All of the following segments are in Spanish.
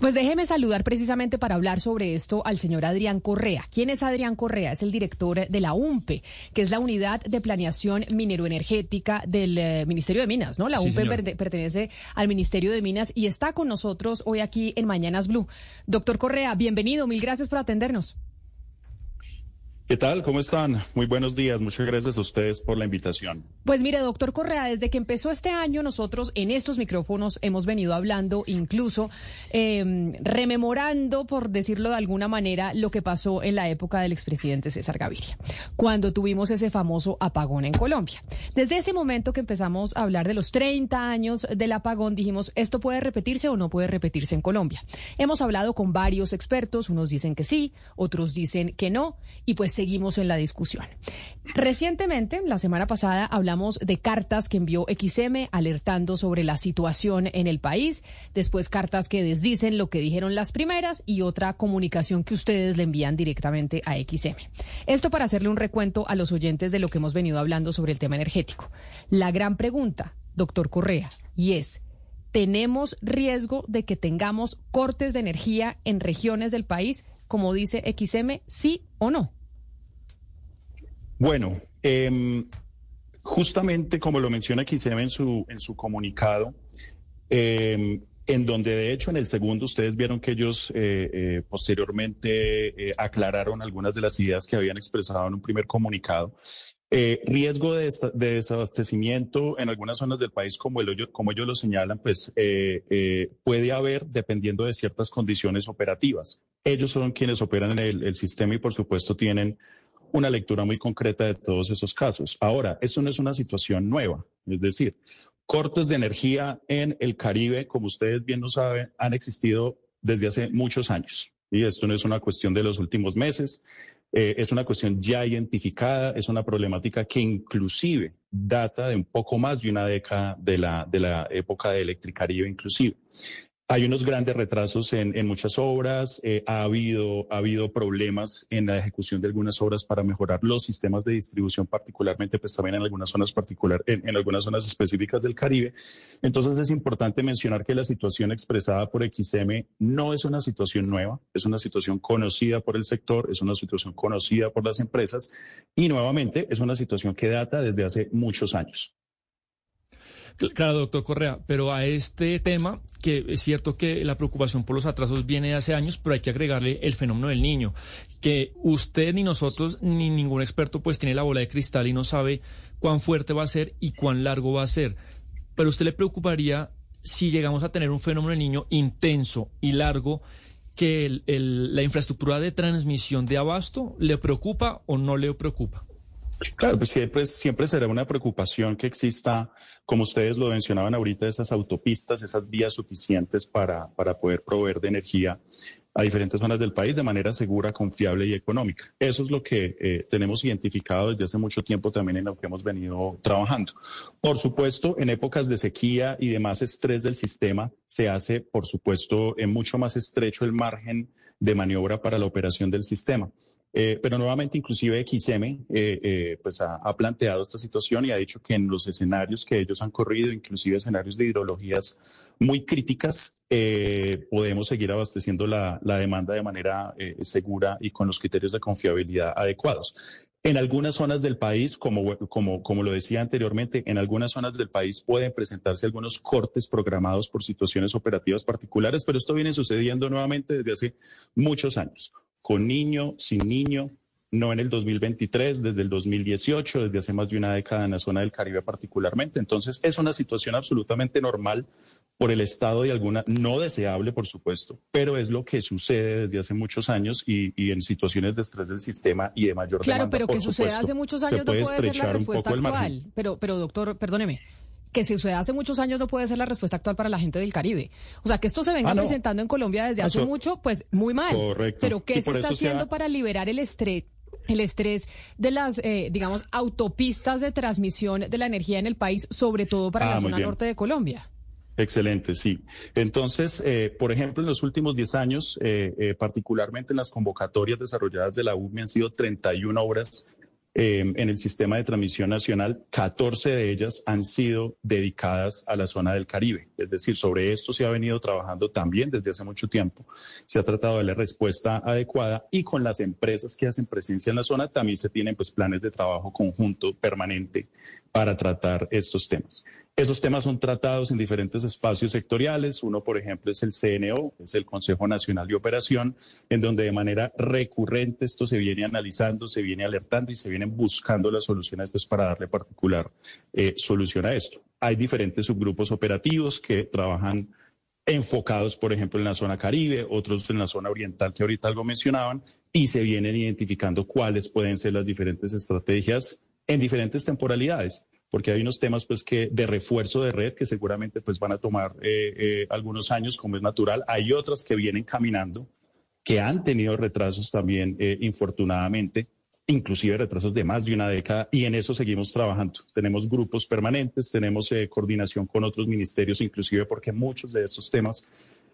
Pues déjeme saludar precisamente para hablar sobre esto al señor Adrián Correa. ¿Quién es Adrián Correa? Es el director de la UMPE, que es la Unidad de Planeación Mineroenergética del eh, Ministerio de Minas, ¿no? La UMPE pertenece al Ministerio de Minas y está con nosotros hoy aquí en Mañanas Blue. Doctor Correa, bienvenido, mil gracias por atendernos. ¿Qué tal? ¿Cómo están? Muy buenos días. Muchas gracias a ustedes por la invitación. Pues mire, doctor Correa, desde que empezó este año, nosotros en estos micrófonos hemos venido hablando, incluso em, rememorando, por decirlo de alguna manera, lo que pasó en la época del expresidente César Gaviria, cuando tuvimos ese famoso apagón en Colombia. Desde ese momento que empezamos a hablar de los 30 años del apagón, dijimos, ¿esto puede repetirse o no puede repetirse en Colombia? Hemos hablado con varios expertos, unos dicen que sí, otros dicen que no, y pues seguimos en la discusión. Recientemente, la semana pasada, hablamos de cartas que envió XM alertando sobre la situación en el país, después cartas que desdicen lo que dijeron las primeras y otra comunicación que ustedes le envían directamente a XM. Esto para hacerle un recuento a los oyentes de lo que hemos venido hablando sobre el tema energético. La gran pregunta, doctor Correa, y es, ¿tenemos riesgo de que tengamos cortes de energía en regiones del país, como dice XM, sí o no? Bueno, em, justamente como lo menciona XM en su, en su comunicado, em, en donde de hecho en el segundo ustedes vieron que ellos eh, eh, posteriormente eh, aclararon algunas de las ideas que habían expresado en un primer comunicado. riesgo de, desabastecimiento en algunas zonas del país, como, el, como ellos lo señalan, pues puede haber dependiendo de ciertas condiciones operativas. Ellos son quienes operan el, el sistema y por supuesto tienen una lectura muy concreta de todos esos casos. Ahora, esto no es una situación nueva, es decir, cortes de energía en el Caribe, como ustedes bien lo saben, han existido desde hace muchos años. Y esto no es una cuestión de los últimos meses, eh, es una cuestión ya identificada, es una problemática que inclusive data de un poco más de una década de la, de la época de Electricaribe inclusive. Hay unos grandes retrasos en, muchas obras, eh, ha, habido, ha habido problemas en la ejecución de algunas obras para mejorar los sistemas de distribución, particularmente pues también en algunas zonas particular, en, algunas zonas específicas del Caribe. Entonces es importante mencionar que la situación expresada por XM no es una situación nueva, es una situación conocida por el sector, es una situación conocida por las empresas y nuevamente es una situación que data desde hace muchos años. Claro, doctor Correa, pero a este tema, que es cierto que la preocupación por los atrasos viene de hace años, pero hay que agregarle el fenómeno del niño, que usted ni nosotros ni ningún experto pues tiene la bola de cristal y no sabe cuán fuerte va a ser y cuán largo va a ser. Pero usted le preocuparía si llegamos a tener un fenómeno del niño intenso y largo que la infraestructura de transmisión de abasto le preocupa o no le preocupa. Claro, pues siempre, siempre será una preocupación que exista, como ustedes lo mencionaban ahorita, esas autopistas, esas vías suficientes para, para poder proveer de energía a diferentes zonas del país de manera segura, confiable y económica. Eso es lo que eh, tenemos identificado desde hace mucho tiempo también en lo que hemos venido trabajando. Por supuesto, en épocas de sequía y de más estrés del sistema, se hace, por supuesto, en mucho más estrecho el margen de maniobra para la operación del sistema. Eh, pero nuevamente, inclusive XM eh, eh, pues ha, planteado esta situación y ha dicho que en los escenarios que ellos han corrido, inclusive escenarios de hidrologías muy críticas, podemos seguir abasteciendo la, demanda de manera segura y con los criterios de confiabilidad adecuados. En algunas zonas del país, como, como, como lo decía anteriormente, en algunas zonas del país pueden presentarse algunos cortes programados por situaciones operativas particulares, pero esto viene sucediendo nuevamente desde hace muchos años con niño, sin niño, no en el 2023, desde el 2018, desde hace más de una década en la zona del Caribe particularmente. Entonces, es una situación absolutamente normal por el estado de alguna, no deseable, por supuesto, pero es lo que sucede desde hace muchos años y, en situaciones de estrés del sistema y de mayor claro, demanda. Pero que sucede hace muchos años no puede ser la respuesta actual. Pero, pero, doctor, perdóneme que se sucede hace muchos años no puede ser la respuesta actual para la gente del Caribe. O sea, que esto se venga ah, presentando en Colombia desde hace mucho, pues muy mal. Correcto. Pero ¿qué se está haciendo para liberar el estrés? el estrés de las, eh, digamos, autopistas de transmisión de la energía en el país, sobre todo para la ah, zona norte de Colombia. Excelente, sí. Entonces, eh, por ejemplo, en los últimos 10 años, eh, particularmente en las convocatorias desarrolladas de la UME, han sido 31 obras em, en el sistema de transmisión nacional, 14 de ellas han sido dedicadas a la zona del Caribe. Es decir, sobre esto se ha venido trabajando también desde hace mucho tiempo. Se ha tratado de la respuesta adecuada y con las empresas que hacen presencia en la zona también se tienen pues planes de trabajo conjunto permanente para tratar estos temas. Esos temas son tratados en diferentes espacios sectoriales. Uno, por ejemplo, es el CNO, es el Consejo Nacional de Operación, en donde de manera recurrente esto se viene analizando, se viene alertando y se vienen buscando las soluciones pues, para darle particular eh, solución a esto. Hay diferentes subgrupos operativos que trabajan enfocados, por ejemplo, en la zona Caribe, otros en la zona oriental que ahorita algo mencionaban, y se vienen identificando cuáles pueden ser las diferentes estrategias en diferentes temporalidades porque hay unos temas pues de refuerzo de red que seguramente pues van a tomar eh, eh, algunos años como es natural. Hay otras que vienen caminando que han tenido retrasos también eh, infortunadamente, inclusive retrasos de más de una década y en eso seguimos trabajando. Tenemos grupos permanentes, tenemos coordinación con otros ministerios, inclusive porque muchos de estos temas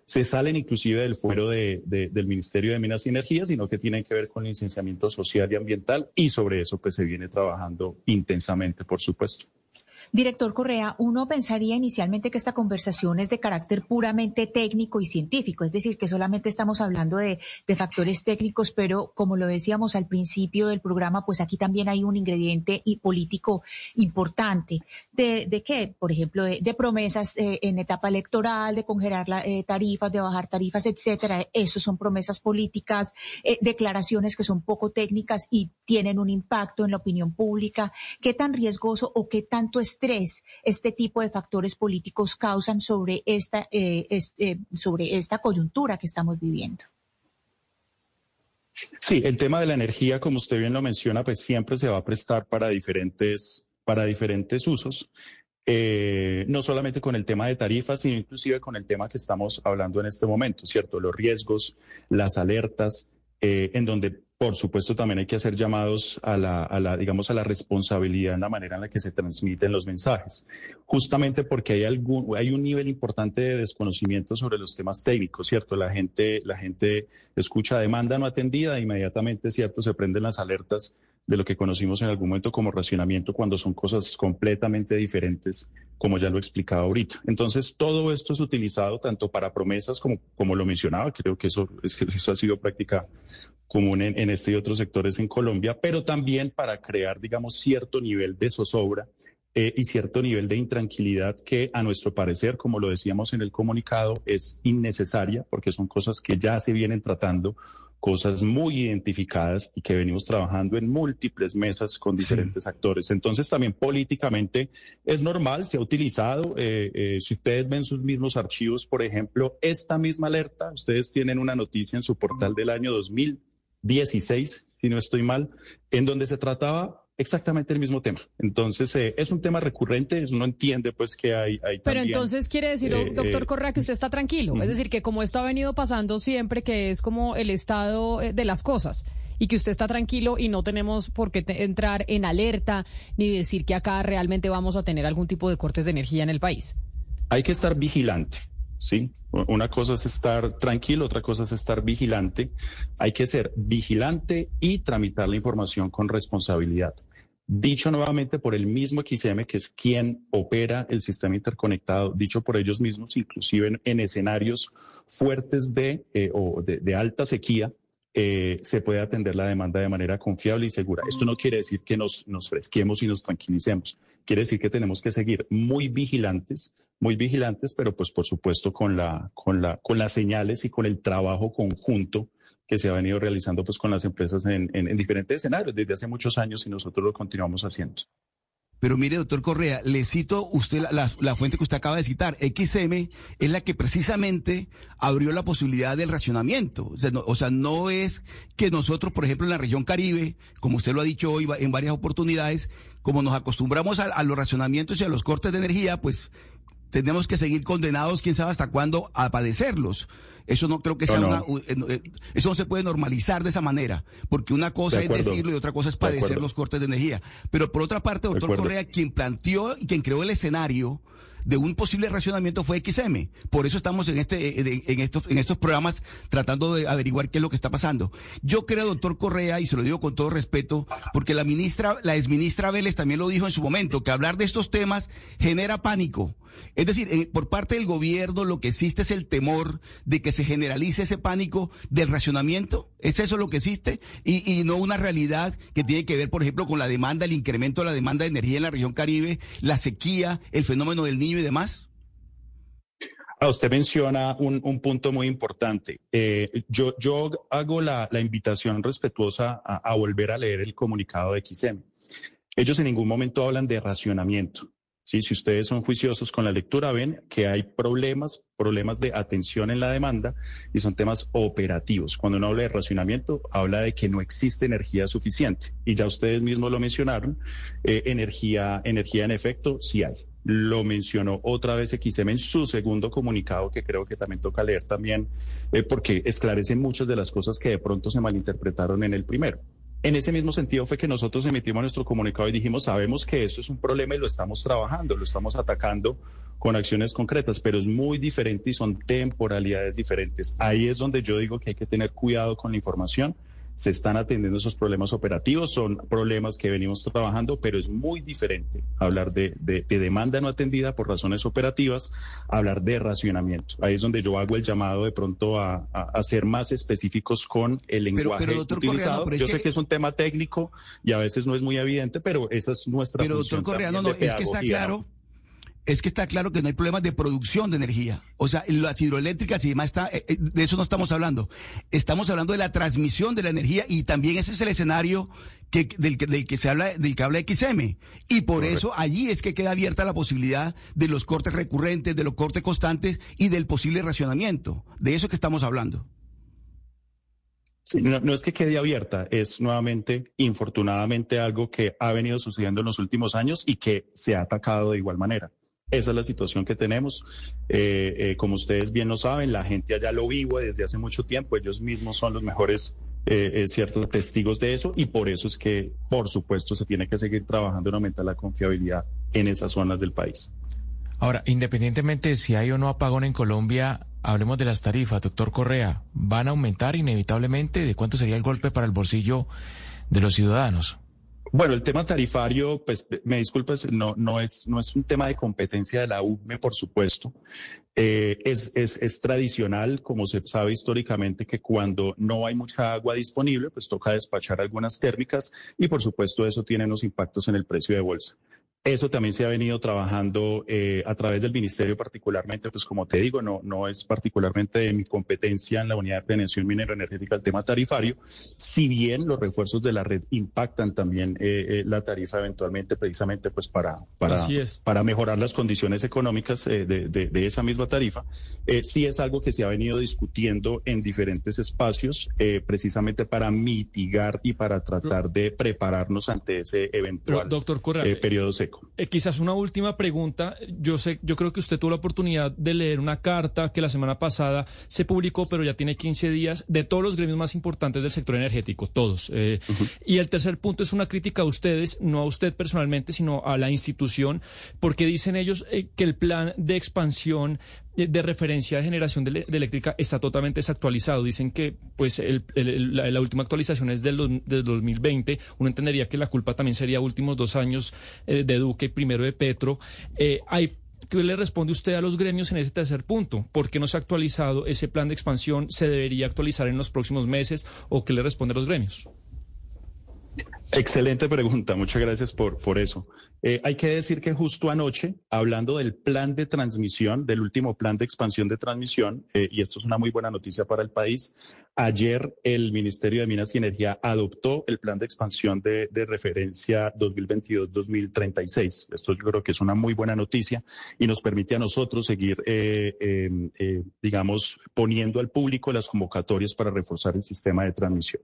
se salen inclusive del fuero de, del Ministerio de Minas y Energía, sino que tienen que ver con licenciamiento social y ambiental y sobre eso pues se viene trabajando intensamente, por supuesto. Director Correa, uno pensaría inicialmente que esta conversación es de carácter puramente técnico y científico, es decir, que solamente estamos hablando de, factores técnicos, pero como lo decíamos al principio del programa, pues aquí también hay un ingrediente y político importante. ¿De, qué? Por ejemplo, de, promesas eh, en etapa electoral, de congelar la, eh, tarifas, de bajar tarifas, etcétera. Eso son promesas políticas, eh, declaraciones que son poco técnicas y tienen un impacto en la opinión pública. ¿Qué tan riesgoso o qué tanto es estrés este tipo de factores políticos causan sobre esta, eh, eh, sobre esta coyuntura que estamos viviendo. Sí, el tema de la energía, como usted bien lo menciona, pues siempre se va a prestar para diferentes, para diferentes usos. Eh, no solamente con el tema de tarifas, sino inclusive con el tema que estamos hablando en este momento, ¿cierto? Los riesgos, las alertas, en donde por supuesto, también hay que hacer llamados a la, digamos, a la responsabilidad en la manera en la que se transmiten los mensajes, justamente porque hay algún, hay un nivel importante de desconocimiento sobre los temas técnicos, ¿cierto? La gente, la gente escucha demanda no atendida, inmediatamente, ¿cierto? Se prenden las alertas de lo que conocimos en algún momento como racionamiento cuando son cosas completamente diferentes, como ya lo explicaba ahorita. Entonces, todo esto es utilizado tanto para promesas como, como lo mencionaba, creo que eso, eso ha sido práctica común en, este y otros sectores en Colombia, pero también para crear, digamos, cierto nivel de zozobra eh, y cierto nivel de intranquilidad que a nuestro parecer, como lo decíamos en el comunicado, es innecesaria porque son cosas que ya se vienen tratando cosas muy identificadas y que venimos trabajando en múltiples mesas con diferentes actores. Entonces también políticamente es normal, se ha utilizado, eh, eh, si ustedes ven sus mismos archivos, por ejemplo, esta misma alerta, ustedes tienen una noticia en su portal del año 2016, si no estoy mal, en donde se trataba exactamente el mismo tema. Entonces, eh, es un tema recurrente, uno entiende pues que hay... hay Pero entonces quiere decir, eh, doctor eh, Correa, que usted está tranquilo. Es decir, que como esto ha venido pasando siempre, que es como el estado de las cosas y que usted está tranquilo y no tenemos por qué entrar en alerta ni decir que acá realmente vamos a tener algún tipo de cortes de energía en el país. Hay que estar vigilante. ¿Sí? Una cosa es estar tranquilo, otra cosa es estar vigilante. Hay que ser vigilante y tramitar la información con responsabilidad. Dicho nuevamente por el mismo XM, que es quien opera el sistema interconectado, dicho por ellos mismos, inclusive en, escenarios fuertes de, eh, o de, alta sequía, eh, se puede atender la demanda de manera confiable y segura. Esto no quiere decir que nos, nos fresquemos y nos tranquilicemos. Quiere decir que tenemos que seguir muy vigilantes, muy vigilantes, pero pues por supuesto con, la, con, la, con las señales y con el trabajo conjunto que se ha venido realizando pues con las empresas en, en, diferentes escenarios desde hace muchos años y nosotros lo continuamos haciendo. Pero mire, doctor Correa, le cito usted la, la, fuente que usted acaba de citar. XM es la que precisamente abrió la posibilidad del racionamiento. O sea, no, o sea, no es que nosotros, por ejemplo, en la región Caribe, como usted lo ha dicho hoy en varias oportunidades, como nos acostumbramos a, a los racionamientos y a los cortes de energía, pues tenemos que seguir condenados, quién sabe hasta cuándo, a padecerlos. Eso no creo que sea una, eh, eso no se puede normalizar de esa manera, porque una cosa es decirlo y otra cosa es padecer los cortes de energía. Pero por otra parte, doctor Correa, quien planteó y quien creó el escenario de un posible racionamiento fue XM. Por eso estamos en este, eh, en estos, en estos programas tratando de averiguar qué es lo que está pasando. Yo creo, doctor Correa, y se lo digo con todo respeto, porque la ministra, la exministra Vélez también lo dijo en su momento, que hablar de estos temas genera pánico. Es decir, por parte del gobierno lo que existe es el temor de que se generalice ese pánico del racionamiento. ¿Es eso lo que existe? Y, no una realidad que tiene que ver, por ejemplo, con la demanda, el incremento de la demanda de energía en la región Caribe, la sequía, el fenómeno del niño y demás. Ah, usted menciona un, punto muy importante. Eh, yo, yo hago la, invitación respetuosa a, a, volver a leer el comunicado de XM. Ellos en ningún momento hablan de racionamiento. ¿Sí? Si ustedes son juiciosos con la lectura, ven que hay problemas, problemas de atención en la demanda y son temas operativos. Cuando uno habla de racionamiento, habla de que no existe energía suficiente. Y ya ustedes mismos lo mencionaron, eh, energía, energía en efecto sí hay. Lo mencionó otra vez XM en su segundo comunicado, que creo que también toca leer también, eh, porque esclarecen muchas de las cosas que de pronto se malinterpretaron en el primero. En ese mismo sentido fue que nosotros emitimos nuestro comunicado y dijimos, sabemos que eso es un problema y lo estamos trabajando, lo estamos atacando con acciones concretas, pero es muy diferente y son temporalidades diferentes. Ahí es donde yo digo que hay que tener cuidado con la información se están atendiendo esos problemas operativos, son problemas que venimos trabajando, pero es muy diferente hablar de, demanda no atendida por razones operativas, hablar de racionamiento. Ahí es donde yo hago el llamado de pronto a, ser más específicos con el lenguaje utilizado. yo sé que... es un tema técnico y a veces no es muy evidente, pero esa es nuestra pero, doctor Correa, no, no, es que está claro es que está claro que no hay problemas de producción de energía. O sea, las hidroeléctricas y demás está, eh, eh, de eso no estamos hablando. Estamos hablando de la transmisión de la energía y también ese es el escenario que, del, que, del que se habla, del que habla XM. Y por eso allí es que queda abierta la posibilidad de los cortes recurrentes, de los cortes constantes y del posible racionamiento. De eso que estamos hablando. No, no, es que quede abierta, es nuevamente, infortunadamente, algo que ha venido sucediendo en los últimos años y que se ha atacado de igual manera. Esa es la situación que tenemos. Eh, eh, como ustedes bien lo saben, la gente allá lo vive desde hace mucho tiempo. Ellos mismos son los mejores eh, ciertos testigos de eso y por eso es que, por supuesto, se tiene que seguir trabajando en aumentar la confiabilidad en esas zonas del país. Ahora, independientemente de si hay o no apagón en Colombia, hablemos de las tarifas, doctor Correa. ¿Van a aumentar inevitablemente? ¿De cuánto sería el golpe para el bolsillo de los ciudadanos? Bueno, el tema tarifario, pues me disculpas, no, no, es, no es un tema de competencia de la UME, por supuesto. Eh, es, es, es, tradicional, como se sabe históricamente, que cuando no hay mucha agua disponible, pues toca despachar algunas térmicas y por supuesto eso tiene unos impactos en el precio de bolsa. Eso también se ha venido trabajando eh, a través del ministerio particularmente, pues como te digo, no, no es particularmente de mi competencia en la unidad de planeación minero energética el tema tarifario, si bien los refuerzos de la red impactan también eh, eh, la tarifa eventualmente precisamente pues para, para, para mejorar las condiciones económicas de, de, esa misma tarifa, sí es algo que se ha venido discutiendo en diferentes espacios precisamente para mitigar y para tratar de prepararnos ante ese eventual periodo seco. Eh, quizás una última pregunta. Yo sé, yo creo que usted tuvo la oportunidad de leer una carta que la semana pasada se publicó, pero ya tiene 15 días, de todos los gremios más importantes del sector energético, todos. Eh, y el tercer punto es una crítica a ustedes, no a usted personalmente, sino a la institución, porque dicen ellos eh, que el plan de expansión de, referencia de generación de, eléctrica está totalmente desactualizado. Dicen que pues la, última actualización es del, 2020. Uno entendería que la culpa también sería últimos dos años eh, de Duque, primero de Petro. Eh, hay ¿Qué le responde usted a los gremios en ese tercer punto? ¿Por qué no se ha actualizado ese plan de expansión? ¿Se debería actualizar en los próximos meses? ¿O qué le responde a los gremios? Excelente pregunta, muchas gracias por, por eso. Eh, hay que decir que justo anoche, hablando del plan de transmisión, del último plan de expansión de transmisión, eh, y esto es una muy buena noticia para el país, ayer el Ministerio de Minas y Energía adoptó el plan de expansión de, referencia 2022-2036. Esto yo creo que es una muy buena noticia y nos permite a nosotros seguir, eh, em, digamos, poniendo al público las convocatorias para reforzar el sistema de transmisión.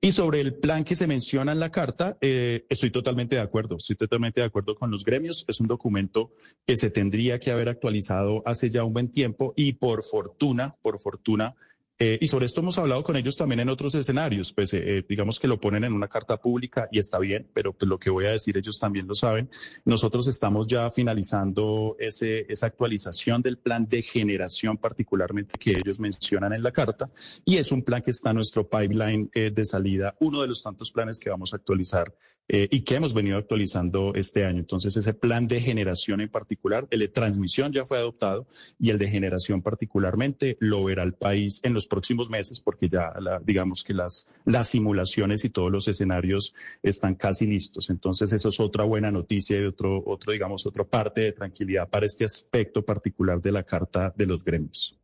Y sobre el plan que se menciona en la carta, eh, estoy totalmente de acuerdo, estoy totalmente de acuerdo con los gremios. Es un documento que se tendría que haber actualizado hace ya un buen tiempo y por fortuna, por fortuna, Eh, y sobre esto hemos hablado con ellos también en otros escenarios, pues eh, eh, digamos que lo ponen en una carta pública y está bien, pero pues, lo que voy a decir ellos también lo saben. Nosotros estamos ya finalizando ese, esa actualización del plan de generación particularmente que ellos mencionan en la carta y es un plan que está en nuestro pipeline de salida, uno de los tantos planes que vamos a actualizar eh, y que hemos venido actualizando este año. Entonces, ese plan de generación en particular, el de transmisión ya fue adoptado y el de generación particularmente lo verá el país en los próximos meses porque ya, digamos que las, las simulaciones y todos los escenarios están casi listos. Entonces, eso es otra buena noticia y otro, otro, digamos, otra parte de tranquilidad para este aspecto particular de la Carta de los Gremios.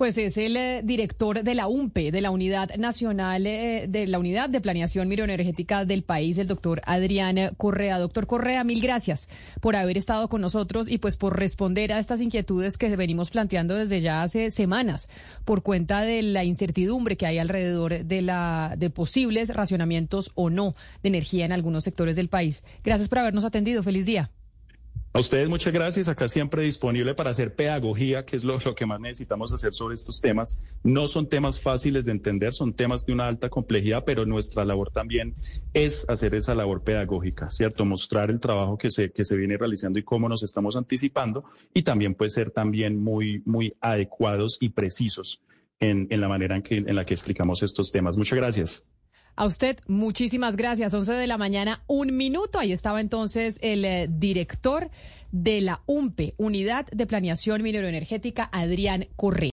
Pues es el eh, director de la UMPE, de la Unidad Nacional, eh, de la Unidad de Planeación Microenergética del país, el doctor Adrián Correa. Doctor Correa, mil gracias por haber estado con nosotros y pues por responder a estas inquietudes que venimos planteando desde ya hace semanas por cuenta de la incertidumbre que hay alrededor de, la, de posibles racionamientos o no de energía en algunos sectores del país. Gracias por habernos atendido. Feliz día. A ustedes muchas gracias. Acá siempre disponible para hacer pedagogía, que es lo, que más necesitamos hacer sobre estos temas. No son temas fáciles de entender, son temas de una alta complejidad, pero nuestra labor también es hacer esa labor pedagógica, ¿cierto? Mostrar el trabajo que se, que se viene realizando y cómo nos estamos anticipando y también puede ser también muy, muy adecuados y precisos en, en la manera en, que, en la que explicamos estos temas. Muchas gracias. A usted, muchísimas gracias. 11 de la mañana, un minuto. Ahí estaba entonces el eh, director de la UMPE, Unidad de Planeación Mineroenergética, Adrián Correa.